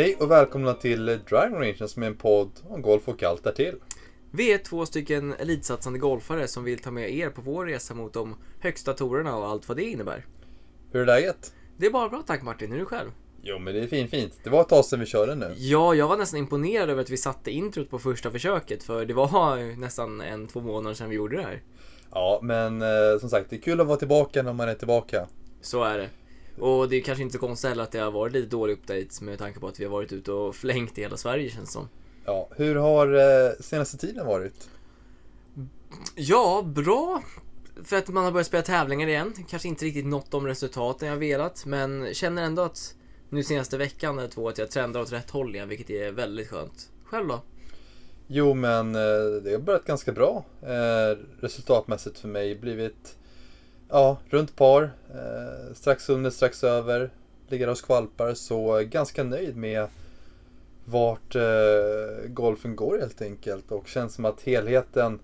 Hej och välkomna till Driving Range som är en podd om golf och allt därtill. Vi är två stycken elitsatsande golfare som vill ta med er på vår resa mot de högsta torerna och allt vad det innebär. Hur är läget? Det är bara bra tack Martin, hur är du själv? Jo men det är fint fint. Det var ett tag sedan vi körde nu. Ja, jag var nästan imponerad över att vi satte introt på första försöket för det var nästan en, två månader sedan vi gjorde det här. Ja men eh, som sagt det är kul att vara tillbaka när man är tillbaka. Så är det. Och det är kanske inte så konstigt heller att det har varit lite dålig updates med tanke på att vi har varit ute och flängt i hela Sverige känns det som. Ja, hur har eh, senaste tiden varit? Ja, bra. För att man har börjat spela tävlingar igen. Kanske inte riktigt nått de resultaten jag velat, men känner ändå att nu senaste veckan eller två att jag trendar åt rätt håll igen, vilket är väldigt skönt. Själv då? Jo men eh, det har börjat ganska bra eh, resultatmässigt för mig. Blivit ja, runt par, eh, strax under, strax över, ligger och skvalpar. Så ganska nöjd med vart eh, golfen går helt enkelt. Och känns som att helheten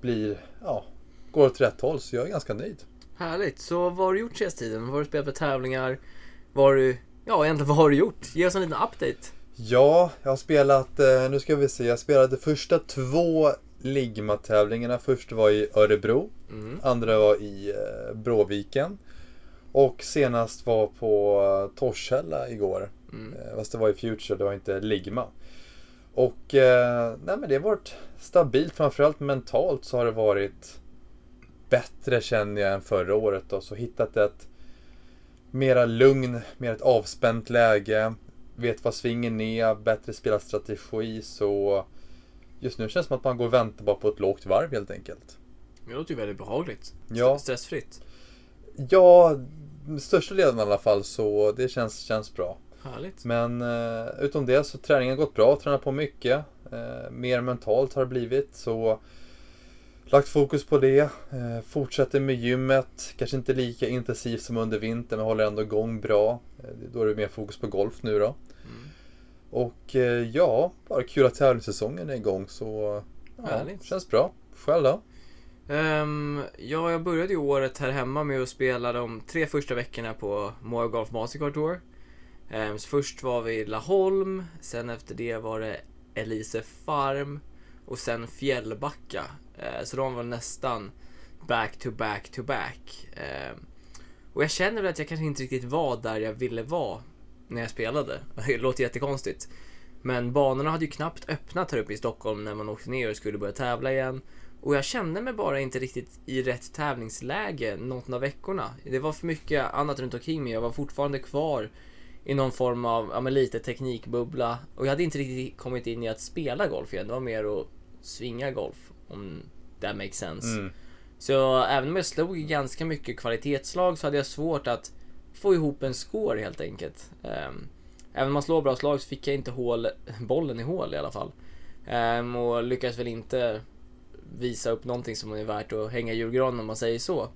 blir, ja, går åt rätt håll. Så jag är ganska nöjd. Härligt. Så vad har du gjort senaste tiden? Vad har du spelat för tävlingar? Vad har du, ja egentligen vad har du gjort? Ge oss en liten update. Ja, jag har spelat, eh, nu ska vi se, jag spelade första två Ligma-tävlingarna. Först var i Örebro, Mm. andra var i eh, Bråviken. Och senast var på eh, Torshälla igår. Mm. Eh, Fast det var i Future, det var inte Ligma. Och eh, nej men det har varit stabilt, framförallt mentalt så har det varit bättre känner jag än förra året. Då. Så hittat ett mera lugn, mer ett avspänt läge. Vet vad svingen är, bättre spelarstrategi. Så just nu känns det som att man går och väntar bara på ett lågt varv helt enkelt. Det låter ju väldigt behagligt. Ja. Stressfritt. Ja, största delen i alla fall så det känns, känns bra. Härligt. Men eh, utom det så träningen har gått bra, tränat på mycket. Eh, mer mentalt har det blivit så lagt fokus på det. Eh, fortsätter med gymmet, kanske inte lika intensivt som under vintern men håller ändå igång bra. Eh, då är det mer fokus på golf nu då. Och eh, ja, bara kul att tävlingssäsongen är igång så ja, Härligt. känns bra. Själv då? Ehm, ja, jag började ju året här hemma med att spela de tre första veckorna på Moa Golf Mastercard Tour. Så först var vi i Laholm, sen efter det var det Elise Farm och sen Fjällbacka. Ehm, så de var nästan back to back to back. Ehm, och jag känner väl att jag kanske inte riktigt var där jag ville vara när jag spelade. Det låter jättekonstigt. Men banorna hade ju knappt öppnat här uppe i Stockholm när man åkte ner och skulle börja tävla igen. Och jag kände mig bara inte riktigt i rätt tävlingsläge någon av veckorna. Det var för mycket annat runt omkring mig. Jag var fortfarande kvar i någon form av, ja men lite teknikbubbla. Och jag hade inte riktigt kommit in i att spela golf igen. Det var mer att svinga golf. Om that makes sense. Mm. Så även om jag slog ganska mycket kvalitetslag så hade jag svårt att få ihop en score helt enkelt. Ehm, även om man slår bra slag så fick jag inte hål, bollen i hål i alla fall. Ehm, och lyckades väl inte visa upp någonting som är värt att hänga i julgranen om man säger så.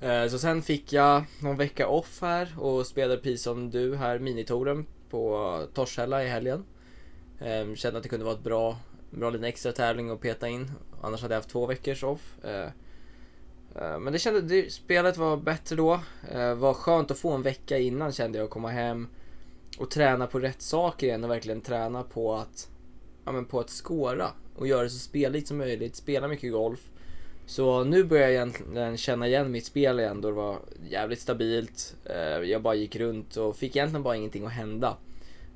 Ehm, så sen fick jag någon vecka off här och spelade precis som du här minitoren på Torshälla i helgen. Kände att det kunde vara ett bra, bra liten extra tävling att peta in. Annars hade jag haft två veckors off. Eh, men det kändes, det, spelet var bättre då. Eh, var skönt att få en vecka innan kände jag att komma hem och träna på rätt saker igen och verkligen träna på att, ja, men på att skåra och göra det så speligt som möjligt, spela mycket golf. Så nu börjar jag egentligen känna igen mitt spel igen då det var jävligt stabilt. Eh, Jag bara gick runt och fick egentligen bara ingenting att hända.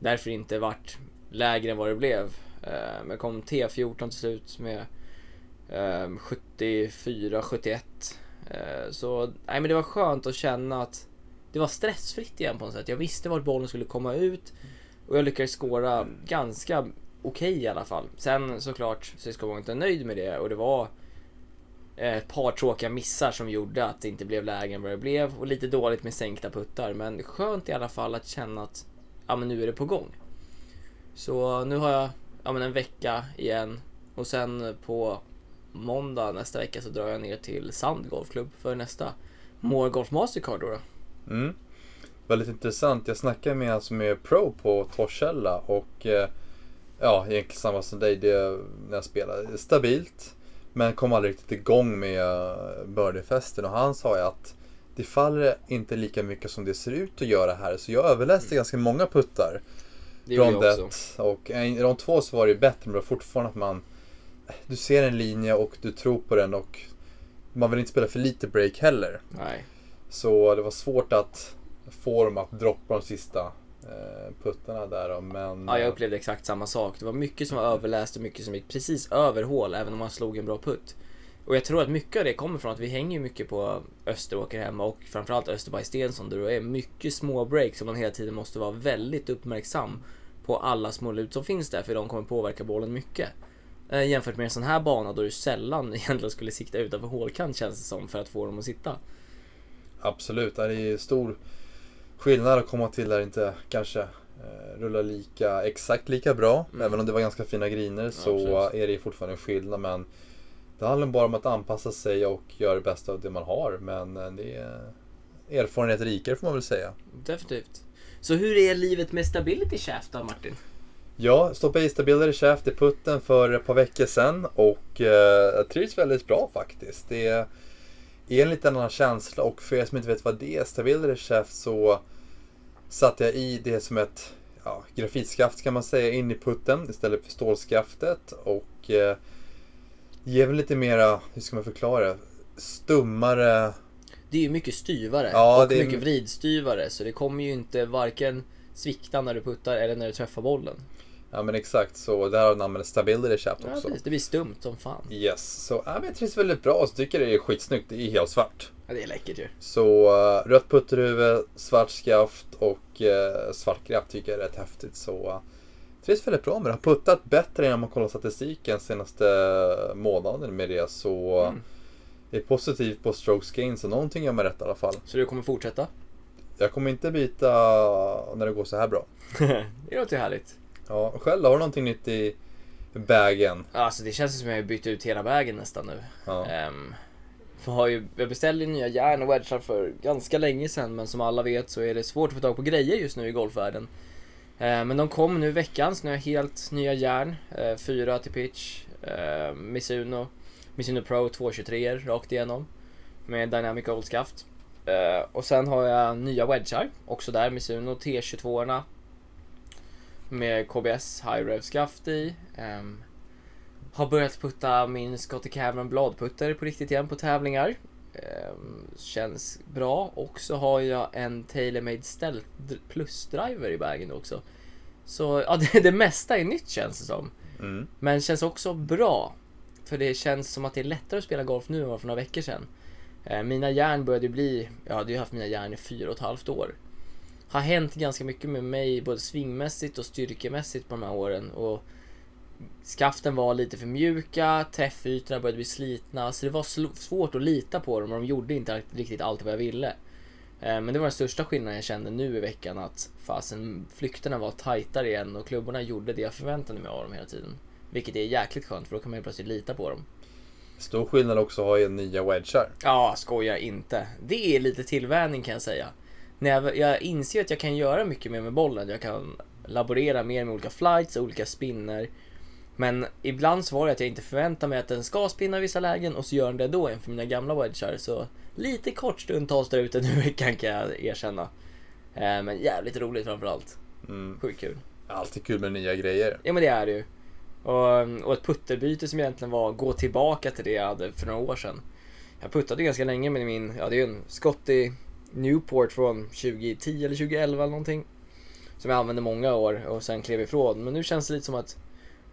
Därför inte vart lägre än vad det blev. Eh, Men jag kom T14 till slut med Ehm, 74-71. Eh, så nej men det var skönt att känna att det var stressfritt igen på något sätt. Jag visste vart bollen skulle komma ut och jag lyckades skåra ganska okej i alla fall. Sen såklart så ska man inte nöjd med det och det var eh, ett par tråkiga missar som gjorde att det inte blev lägre än vad det blev och lite dåligt med sänkta puttar. Men skönt i alla fall att känna att ja, men nu är det på gång. Så nu har jag ja, men en vecka igen och sen på måndag nästa vecka så drar jag ner till Sand Golfklubb för nästa More Golf Mastercard då. då. Mm. Väldigt intressant. Jag snackade med en som är pro på Torshälla och eh, ja, egentligen samma som dig det, när jag spelade. Stabilt, men kom aldrig riktigt igång med uh, birdiefesten och han sa ju att det faller inte lika mycket som det ser ut att göra här. Så jag överläste ganska många puttar. Det gjorde jag också. 1 och i rond 2 så var det ju bättre men det var fortfarande att man Du ser en linje och du tror på den och man vill inte spela för lite break heller. Nej. Så det var svårt att få dem att droppa de sista eh, puttarna där då, men Ja, jag upplevde exakt samma sak. Det var mycket som var överläst och mycket som gick precis över hål, även om man slog en bra putt. Och jag tror att mycket av det kommer från att vi hänger mycket på Österåker hemma och framförallt Österberg Stensson där det är mycket små breaks som man hela tiden måste vara väldigt uppmärksam på alla små lut som finns där för de kommer påverka bollen mycket. Eh, jämfört med en sån här bana då du sällan egentligen skulle sikta utanför hålkant känns det som för att få dem att sitta. Absolut, det är stor skillnad att komma till där inte kanske eh, rullar lika, exakt lika bra. Mm. Även om det var ganska fina griner så absolut. är det fortfarande en skillnad. Men det handlar bara om att anpassa sig och göra det bästa av det man har. Men eh, det är erfarenhet rikare får man väl säga. Definitivt. Så hur är livet med Stability Shaft då Martin? Jag stoppade i stabilare shaft i putten för ett par veckor sedan och eh, trivs väldigt bra faktiskt. Det är en lite annan känsla och för er som inte vet vad det är, stabilare shaft så satte jag i det som ett ja, grafitskaft kan man säga in i putten istället för stålskaftet och eh, ger väl lite mera, hur ska man förklara det, stummare Det är ju mycket styvare Ja, och det är- mycket vridstyvare så det kommer ju inte varken svikta när du puttar eller när du träffar bollen. Ja men exakt så, där har namnet Stability Shaft Ja, också. precis. det blir stumt som fan. Yes, så ja, men jag trivs väldigt bra och så tycker jag det är skitsnyggt. Det är helt svart. Ja, det är läckert ju. Så uh, rött putterhuvud, svart skaft och uh, svart grepp tycker jag är rätt häftigt. Så uh, trivs väldigt bra med det. Har puttat bättre än om man kollar statistiken senaste månaden med det. Så Mm. det är positivt på strokes gain så någonting gör man rätt i alla fall. Så du kommer fortsätta? Jag kommer inte byta när det går så här bra. det låter ju härligt. Ja, själv har du någonting nytt i bagen? Alltså det känns som att jag har bytt ut hela vägen nästan nu. Ja. Ehm, för har ju, jag beställde nya järn och wedgar för ganska länge sedan men som alla vet så är det svårt att få tag på grejer just nu i golfvärlden. Ehm, men de kom nu i veckan så nu har jag helt nya järn. Uh, fyra till pitch. Uh, Mizuno. Mizuno Pro 223 rakt igenom. Med Dynamic Gold skaft. Och sen har jag nya wedgar. Också där Mizuno T22 Med KBS High Rev skaft i. Ehm, har börjat putta min Scotty Cameron bladputter på riktigt igen på tävlingar. Ehm, känns bra. Och så har jag en TaylorMade Stealth Plus Driver i bagen också. Så ja, det, det mesta är nytt känns det som. Mm. Men känns också bra. För det känns som att det är lättare att spela golf nu än vad för några veckor sedan. Eh, Mina järn började bli, jag hade ju haft mina järn i fyra och ett halvt år. Har hänt ganska mycket med mig både svingmässigt och styrkemässigt på de här åren. Och skaften var lite för mjuka, träffytorna började bli slitna. Så det var svårt att lita på dem och de gjorde inte riktigt allt vad jag ville. Eh, Men det var den största skillnaden jag kände nu i veckan att fasen flykterna var tajtare igen och klubborna gjorde det jag förväntade mig av dem hela tiden. Vilket är jäkligt skönt för då kan man ju plötsligt lita på dem. Stor skillnad också att ha nya wedgar. Ja, skoja inte. Det är lite tillvänjning kan jag säga. När jag, jag inser att jag kan göra mycket mer med bollen. Jag kan laborera mer med olika flights, olika spinner. Men ibland så var det att jag inte förväntar mig att den ska spinna i vissa lägen och så gör den det då inför mina gamla wedgar. Så lite kort stund tas där ute nu veckan kan jag erkänna. Eh, Men jävligt roligt framförallt. Mm. Sjukt kul. Alltid kul med nya grejer. Ja men det är det ju. Och, och ett putterbyte som egentligen var gå tillbaka till det jag hade för några år sedan. Jag puttade ganska länge med min, ja det är ju en Scotty Newport från 2010 eller 2011 eller någonting. Som jag använde många år och sen klev ifrån. Men nu känns det lite som att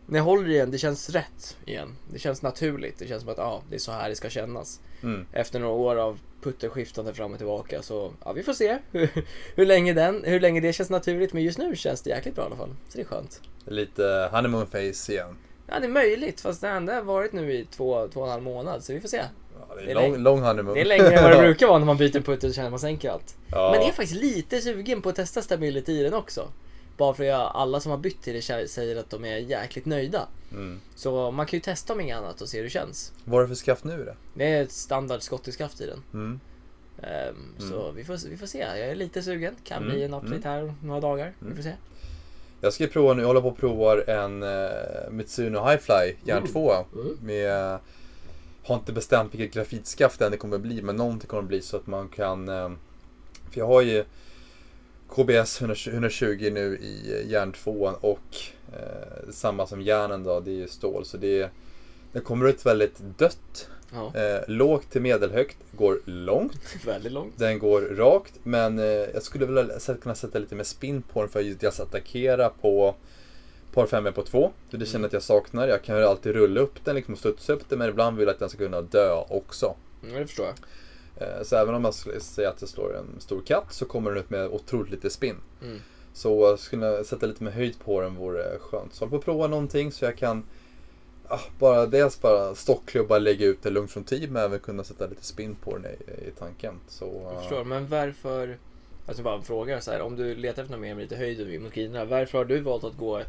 när jag håller igen, det känns rätt igen. Det känns naturligt. Det känns som att ja, det är så här det ska kännas. Mm. Efter några år av putterskiftande fram och tillbaka så ja, vi får se hur, hur, länge den, hur länge det känns naturligt. Men just nu känns det jäkligt bra i alla fall. Så det är skönt. Lite honeymoon face igen. Ja, det är möjligt, fast det har varit nu i två, två och en halv månad, så vi får se. Det är, lång, lång honeymoon. Det är längre än vad det brukar vara när man byter putter och känner man sänker allt. Ja. Men är faktiskt lite sugen på att testa stability i den också. Bara för att alla som har bytt till det säger att de är jäkligt nöjda. Mm. Så man kan ju testa om inget annat och se hur det känns. Vad är det för skaft nu då? Det är ett standard skottiskaft i den. Mm. Ehm, Så vi får, vi får se. Jag är lite sugen. Kan bli en Mm, update här om några dagar. Vi Mm. får se. Jag ska prova nu, jag håller på och provar en uh, Mitsuno Highfly Järn Mm. 2 Mm. med har inte bestämt vilket grafitskaft det kommer bli, men någonting kommer bli så att man kan... Eh, för jag har ju KBS 120 nu i järn 2 och eh, samma som järnen då, det är ju stål. Så det, det kommer ut väldigt dött. Ja, Eh, lågt till medelhögt, går långt. väldigt långt. Den går rakt, men eh, jag skulle vilja kunna sätta lite mer spin på den för att just attackera på par 5 på 2. Det känner jag att jag saknar. Jag kan ju alltid rulla upp den liksom och studsa upp den, men ibland vill jag att den ska kunna dö också. Ja, det förstår jag. Eh, Så även om man skulle säga att det slår en stor katt så kommer den ut med otroligt lite spinn. Mm. Så att kunna sätta lite mer höjd på den vore skönt. Så jag att prova någonting så jag kan ah, bara dels bara stockklubba, lägga ut det lugnt från tid men även kunna sätta lite spinn på den i, i tanken. Så, Jag eh, förstår, men varför... Alltså bara en fråga så här, om du letar efter något mer med lite höjd mot griderna, varför har du valt att gå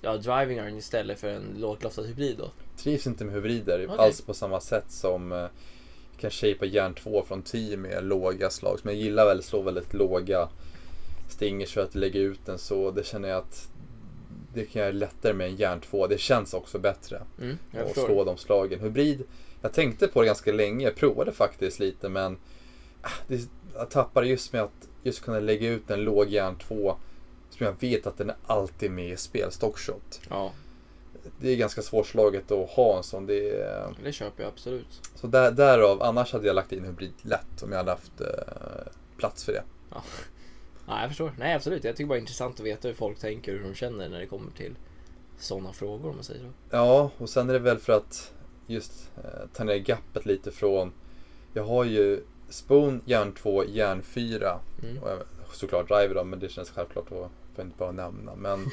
ja, driving iron istället för en lågloftad hybrid då? trivs inte med hybrider Okej. alls på samma sätt som eh, kan shapea järn 2 från 10 med låga slag. Men jag gillar väldigt slå väldigt låga stingers för att lägga ut den så det känner jag att det kan jag lättare med en järn 2. Det känns också bättre Mm, att slå de slagen. Hybrid, jag tänkte på det ganska länge, jag provade faktiskt lite men ah, det, jag tappade just med att just kunna lägga ut en låg järn 2 som jag vet att den är alltid med i spel, stockshot. Ja, Det är ganska svårslaget att ha en sån. Det är, det köper jag absolut. så där, därav, annars hade jag lagt in hybrid lätt om jag hade haft eh, plats för det. Ja, jag förstår. Nej, absolut. Jag tycker bara det är intressant att veta hur folk tänker och hur de känner när det kommer till sådana frågor om man säger så. Ja, och sen är det väl för att just eh, ta ner gappet lite från Jag har ju Spoon, järn 2, järn 4 Mm. och såklart driver då, men det känns självklart att jag inte bara nämna. Men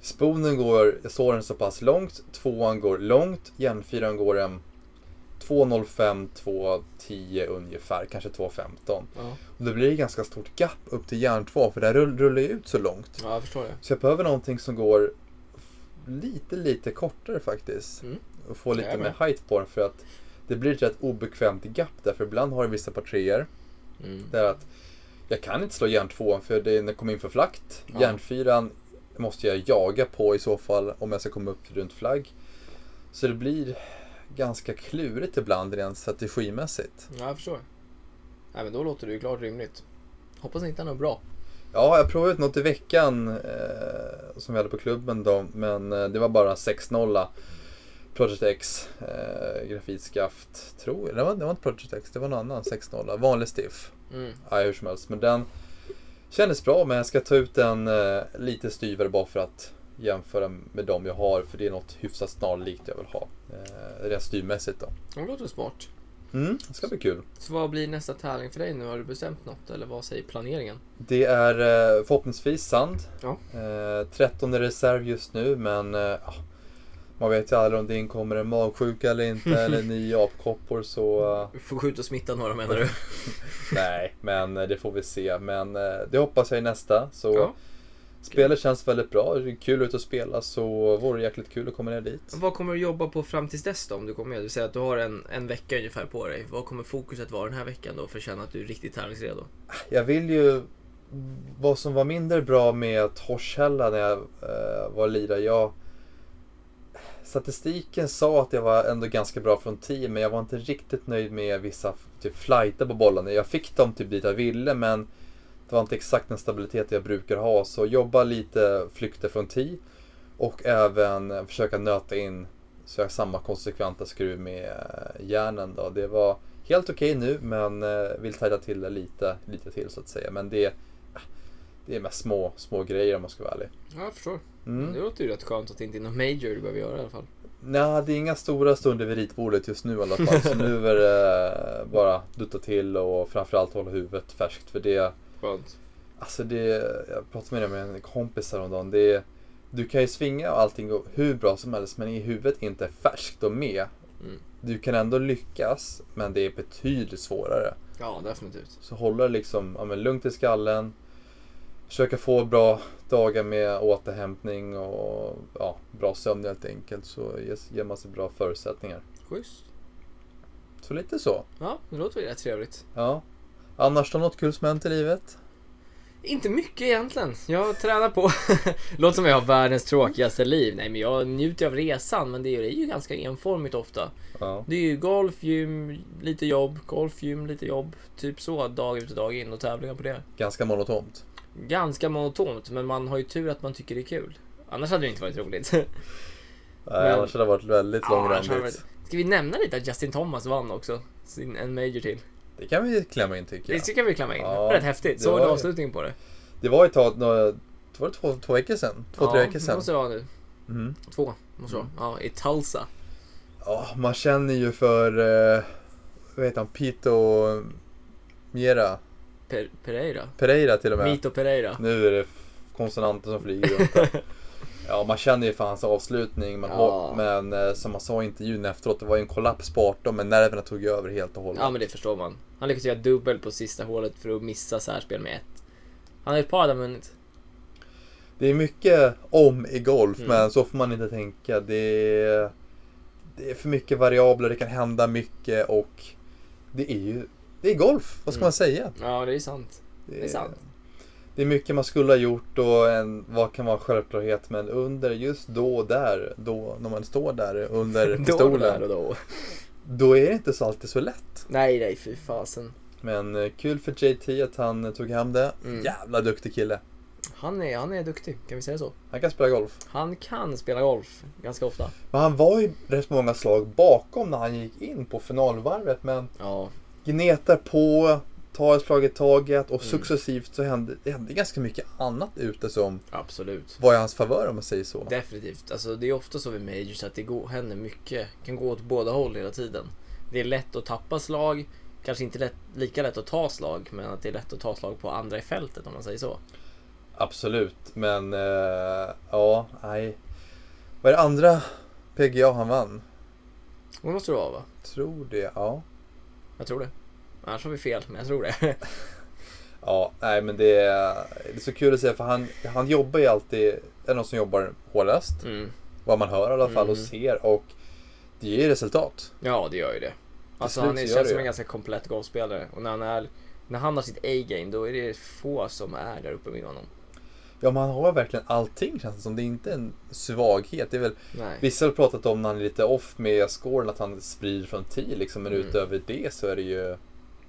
Spoonen går, jag såg den så pass långt, tvåan går långt, järn 4 går en 2.05, 2.10 ungefär, kanske 2.15. Ja, Och då blir det ganska stort gap upp till järn 2 för där rull- rullar ju ut så långt. ja jag förstår det. Så jag behöver någonting som går lite, lite kortare faktiskt. Mm. Och få lite mer height på den för att det blir ett rätt obekvämt gap där. För ibland har det vissa par treor Mm. där att jag kan inte slå järn 2 för det, jag kommer in för flakt. Ja. Järn 4 måste jag jaga på i så fall om jag ska komma upp runt flagg. Så det blir ganska klurigt ibland rent strategimässigt. Ja, jag förstår. Nej, men då låter det ju klart rimligt. Hoppas ni hittar något bra. Ja, jag provade ut något i veckan eh, som vi hade på klubben då, men eh, det var bara 6-0. Project X eh, grafitskaft, tror jag. Det var, det var inte Project X, det var någon annan 6-0. Vanlig stiff. Mm. Ja, hur som helst. Men den kändes bra, men jag ska ta ut den eh, lite styvare bara för att jämföra med de jag har. För det är något hyfsat snarlikt jag vill ha. Eh, rent styrmässigt då. Det låter smart. Mm, det ska bli kul. Så vad blir nästa tävling för dig nu? Har du bestämt något? Eller vad säger planeringen? Det är eh, förhoppningsvis sand. Ja. Eh, 13 reserv just nu men eh, man vet ju aldrig om det inkommer en magsjuka eller inte eller nya apkoppor så eh, Du får skjuta smittan några menar du? nej men eh, det får vi se. Men eh, det hoppas jag i nästa. Så Ja. spelet känns väldigt bra. Det är kul ut att spela så vore det jäkligt kul att komma ner dit. Vad kommer du jobba på fram tills dess då? Om du kommer med? Du säger att du har en, en vecka ungefär på dig. Vad kommer fokuset vara den här veckan då för att känna att du är riktigt tävlingsredo? Jag vill ju vad som var mindre bra med Torshälla när jag eh, var lirare. Jag, statistiken sa att jag var ändå ganska bra från team men jag var inte riktigt nöjd med vissa typ flighter på bollarna. Jag fick dem typ dit jag ville men det var inte exakt den stabilitet jag brukar ha. Så jobba lite flykter från tee och även försöka nöta in så jag har samma konsekventa skruv med eh, järnen. Då. Det var helt okej nu men eh, vill tajta till det lite, lite till så att säga. Men det, eh, det är mest små, små grejer om man ska vara ärlig. Ja, jag förstår. Mm. Det låter ju rätt skönt att det inte är något major du behöver göra i alla fall. Nej, det är inga stora stunder vid ritbordet just nu i alla fall. Så nu är det bara dutta till och framförallt hålla huvudet färskt. För det, Skönt. alltså det, jag pratade med en kompis häromdagen. Det, du kan ju svinga och allting går hur bra som helst men i huvudet inte är färskt och med. Mm. Du kan ändå lyckas men det är betydligt svårare. Ja, definitivt. Så hålla liksom ja, men lugnt i skallen. Försöka få bra dagar med återhämtning och ja, bra sömn helt enkelt. Så ger man sig bra förutsättningar. Schysst. Så lite så. Ja, det låter ju rätt trevligt. Ja. Annars då något kul som hänt i livet? Inte mycket egentligen. Jag tränar på. Låter som jag har världens tråkigaste liv. Nej men jag njuter av resan men det är ju ganska enformigt ofta. Ja. Det är ju golf, gym, lite jobb, golf, gym, lite jobb. Typ så dag ut och dag in och tävlingar på det. Ganska monotont. Ganska monotont men man har ju tur att man tycker det är kul. Annars hade det inte varit roligt. Nej, Men- annars hade det varit väldigt Ja, långrandigt. varit- Ska vi nämna lite att Justin Thomas vann också? Sin, en major till. Det kan vi klämma in tycker jag. Det kan vi klämma in. Ja, Rätt häftigt. Såg du avslutningen på det? Det var ett tag, några, var det två, två veckor sedan? Två, tre veckor sedan. måste det vara nu. Mm. Två, måste det vara. Ja, i Tulsa. Ja, man känner ju för, eh, vad heter han, Pito Miera. Per, Pereira. Pereira till och med. Mito Pereira. Nu är det konsonanter som flyger runt där. Ja, man känner ju för hans avslutning. Men, Ja. men eh, som man sa i intervjun efteråt, det var ju en kollaps på 18 men nerverna tog över helt och hållet. Ja men det förstår man. Han lyckades göra dubbel på sista hålet för att missa särspel med ett. Han har ett par där vunnit. Det är mycket om i golf, Mm. men så får man inte tänka. Det är, det är för mycket variabler, det kan hända mycket och det är ju det är golf. Vad ska Mm. man säga? Ja det är sant. Det är sant. Det är mycket man skulle ha gjort och en, vad kan vara självklarhet men under just då och där, då när man står där under Då, och då. då är det inte så alltid så lätt. Nej nej fy fasen. Men eh, kul för JT att han eh, tog hem det. Mm. Jävla duktig kille. Han är, han är duktig, kan vi säga så? Han kan spela golf. Han kan spela golf ganska ofta. Men han var ju rätt många slag bakom när han gick in på finalvarvet men Ja, gnetar på, tar ett slag i taget och Mm. successivt så hände det hände ganska mycket annat ute som absolut. var i hans favör om man säger så. Definitivt. Alltså det är ofta så vid majors att det går, händer mycket. kan gå åt båda håll hela tiden. Det är lätt att tappa slag. Kanske inte lätt, lika lätt att ta slag, men att det är lätt att ta slag på andra i fältet om man säger så. Absolut, men eh, ja, nej. Vad är det andra PGA han vann? Det måste det vara va? Tror det, ja. Jag tror det. Annars har vi fel, men jag tror det. Ja, nej men det är, det är så kul att se för han, han jobbar ju alltid, är någon som jobbar hårdast. Mm. Vad man hör i alla fall och Mm. ser och det ger ju resultat. Ja, det gör ju det. Alltså han är, känns det som en ganska komplett golfspelare. Och när han, är, när han har sitt A-game, då är det få som är där uppe med honom. Ja, men han har verkligen allting känns det som. Det är inte en svaghet. Det är väl, Nej. vissa har pratat om när han är lite off med scoren att han sprider från 10 liksom. Men Mm. utöver det så är det ju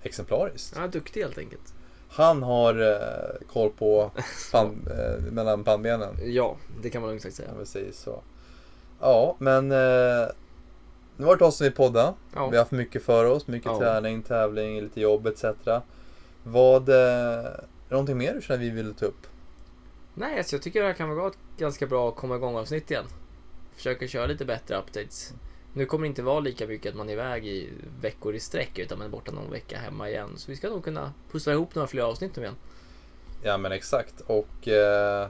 exemplariskt. Han är duktig helt enkelt. Han har eh, koll på band, eh, mellan bandbenen. Ja, det kan man lugnt sagt säga. Vi säger så. Ja, men eh, nu var det ett avsnitt vi podda. Ja. Vi har haft mycket för oss. Mycket Ja. träning, tävling, lite jobb etc. Vad, eh, är det någonting mer du känner vi vill ta upp? Nej, alltså jag tycker det här kan vara ett ganska bra komma igång avsnitt igen. Försöka köra lite bättre updates. Nu kommer det inte vara lika mycket att man är iväg i veckor i sträck utan man är borta någon vecka hemma igen. Så vi ska nog kunna pussla ihop några fler avsnitt nu igen. Ja men exakt. Och eh,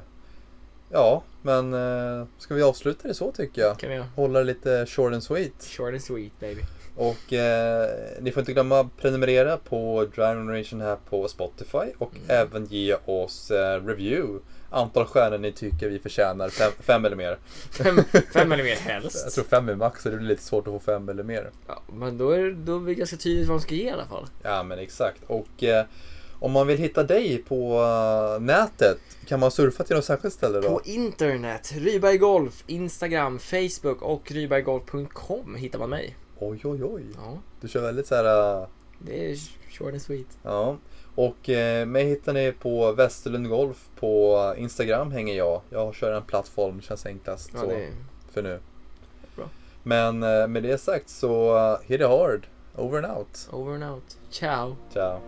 ja, men eh, ska vi avsluta det så tycker jag. Kan vi göra? Hålla det lite short and sweet. Short and sweet baby. Och eh, ni får inte glömma att prenumerera på Drive Generation här på Spotify och Mm. även ge oss eh, review. Antal stjärnor ni tycker vi förtjänar. Fem, fem eller mer. Fem, fem eller mer Jag helst. tror fem är max så det blir lite svårt att få fem eller mer. Ja, men då är, då är det ganska tydligt vad de ska ge i alla fall. Ja men exakt. Och eh, om man vill hitta dig på eh, nätet, kan man surfa till något särskilt ställe då? På internet, Ryberg Golf, Instagram, Facebook och ryberggolf.com hittar man mig. Oj oj oj. Ja, Du kör väldigt så här. eh, det är short and sweet. Ja. Och eh, mig hittar ni på Västerlund Golf på Instagram hänger jag. Jag kör en plattform, det känns enklast Ja, så är för nu. Bra. Men eh, med det sagt så hit it hard. Over and out. over and out. Ciao. Ciao.